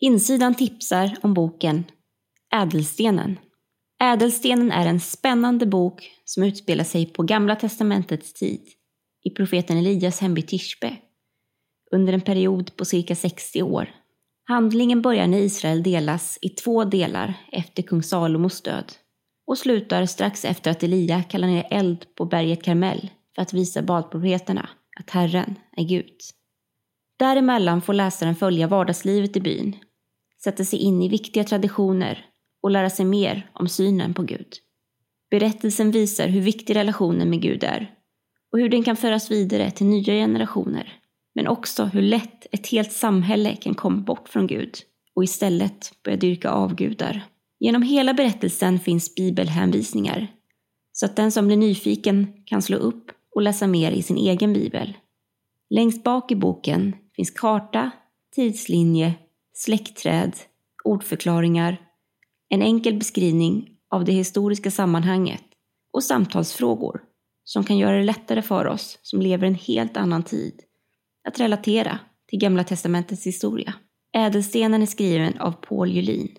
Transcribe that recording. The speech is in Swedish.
Insidan tipsar om boken Ädelstenen. Ädelstenen är en spännande bok som utspelar sig på Gamla Testamentets tid i profeten Elias hemby Tishbe under en period på cirka 60 år. Handlingen börjar när Israel delas i två delar efter kung Salomos död och slutar strax efter att Elia kallar ner eld på berget Karmel för att visa badprofeterna att Herren är Gud. Däremellan får läsaren följa vardagslivet i byn, sätta sig in i viktiga traditioner och lära sig mer om synen på Gud. Berättelsen visar hur viktig relationen med Gud är och hur den kan föras vidare till nya generationer. Men också hur lätt ett helt samhälle kan komma bort från Gud och istället börja dyrka avgudar. Genom hela berättelsen finns bibelhänvisningar så att den som blir nyfiken kan slå upp och läsa mer i sin egen bibel. Längst bak i boken finns karta, tidslinje, släktträd, ordförklaringar, en enkel beskrivning av det historiska sammanhanget och samtalsfrågor som kan göra det lättare för oss som lever en helt annan tid att relatera till Gamla Testamentets historia. Ädelstenen är skriven av Paul Julin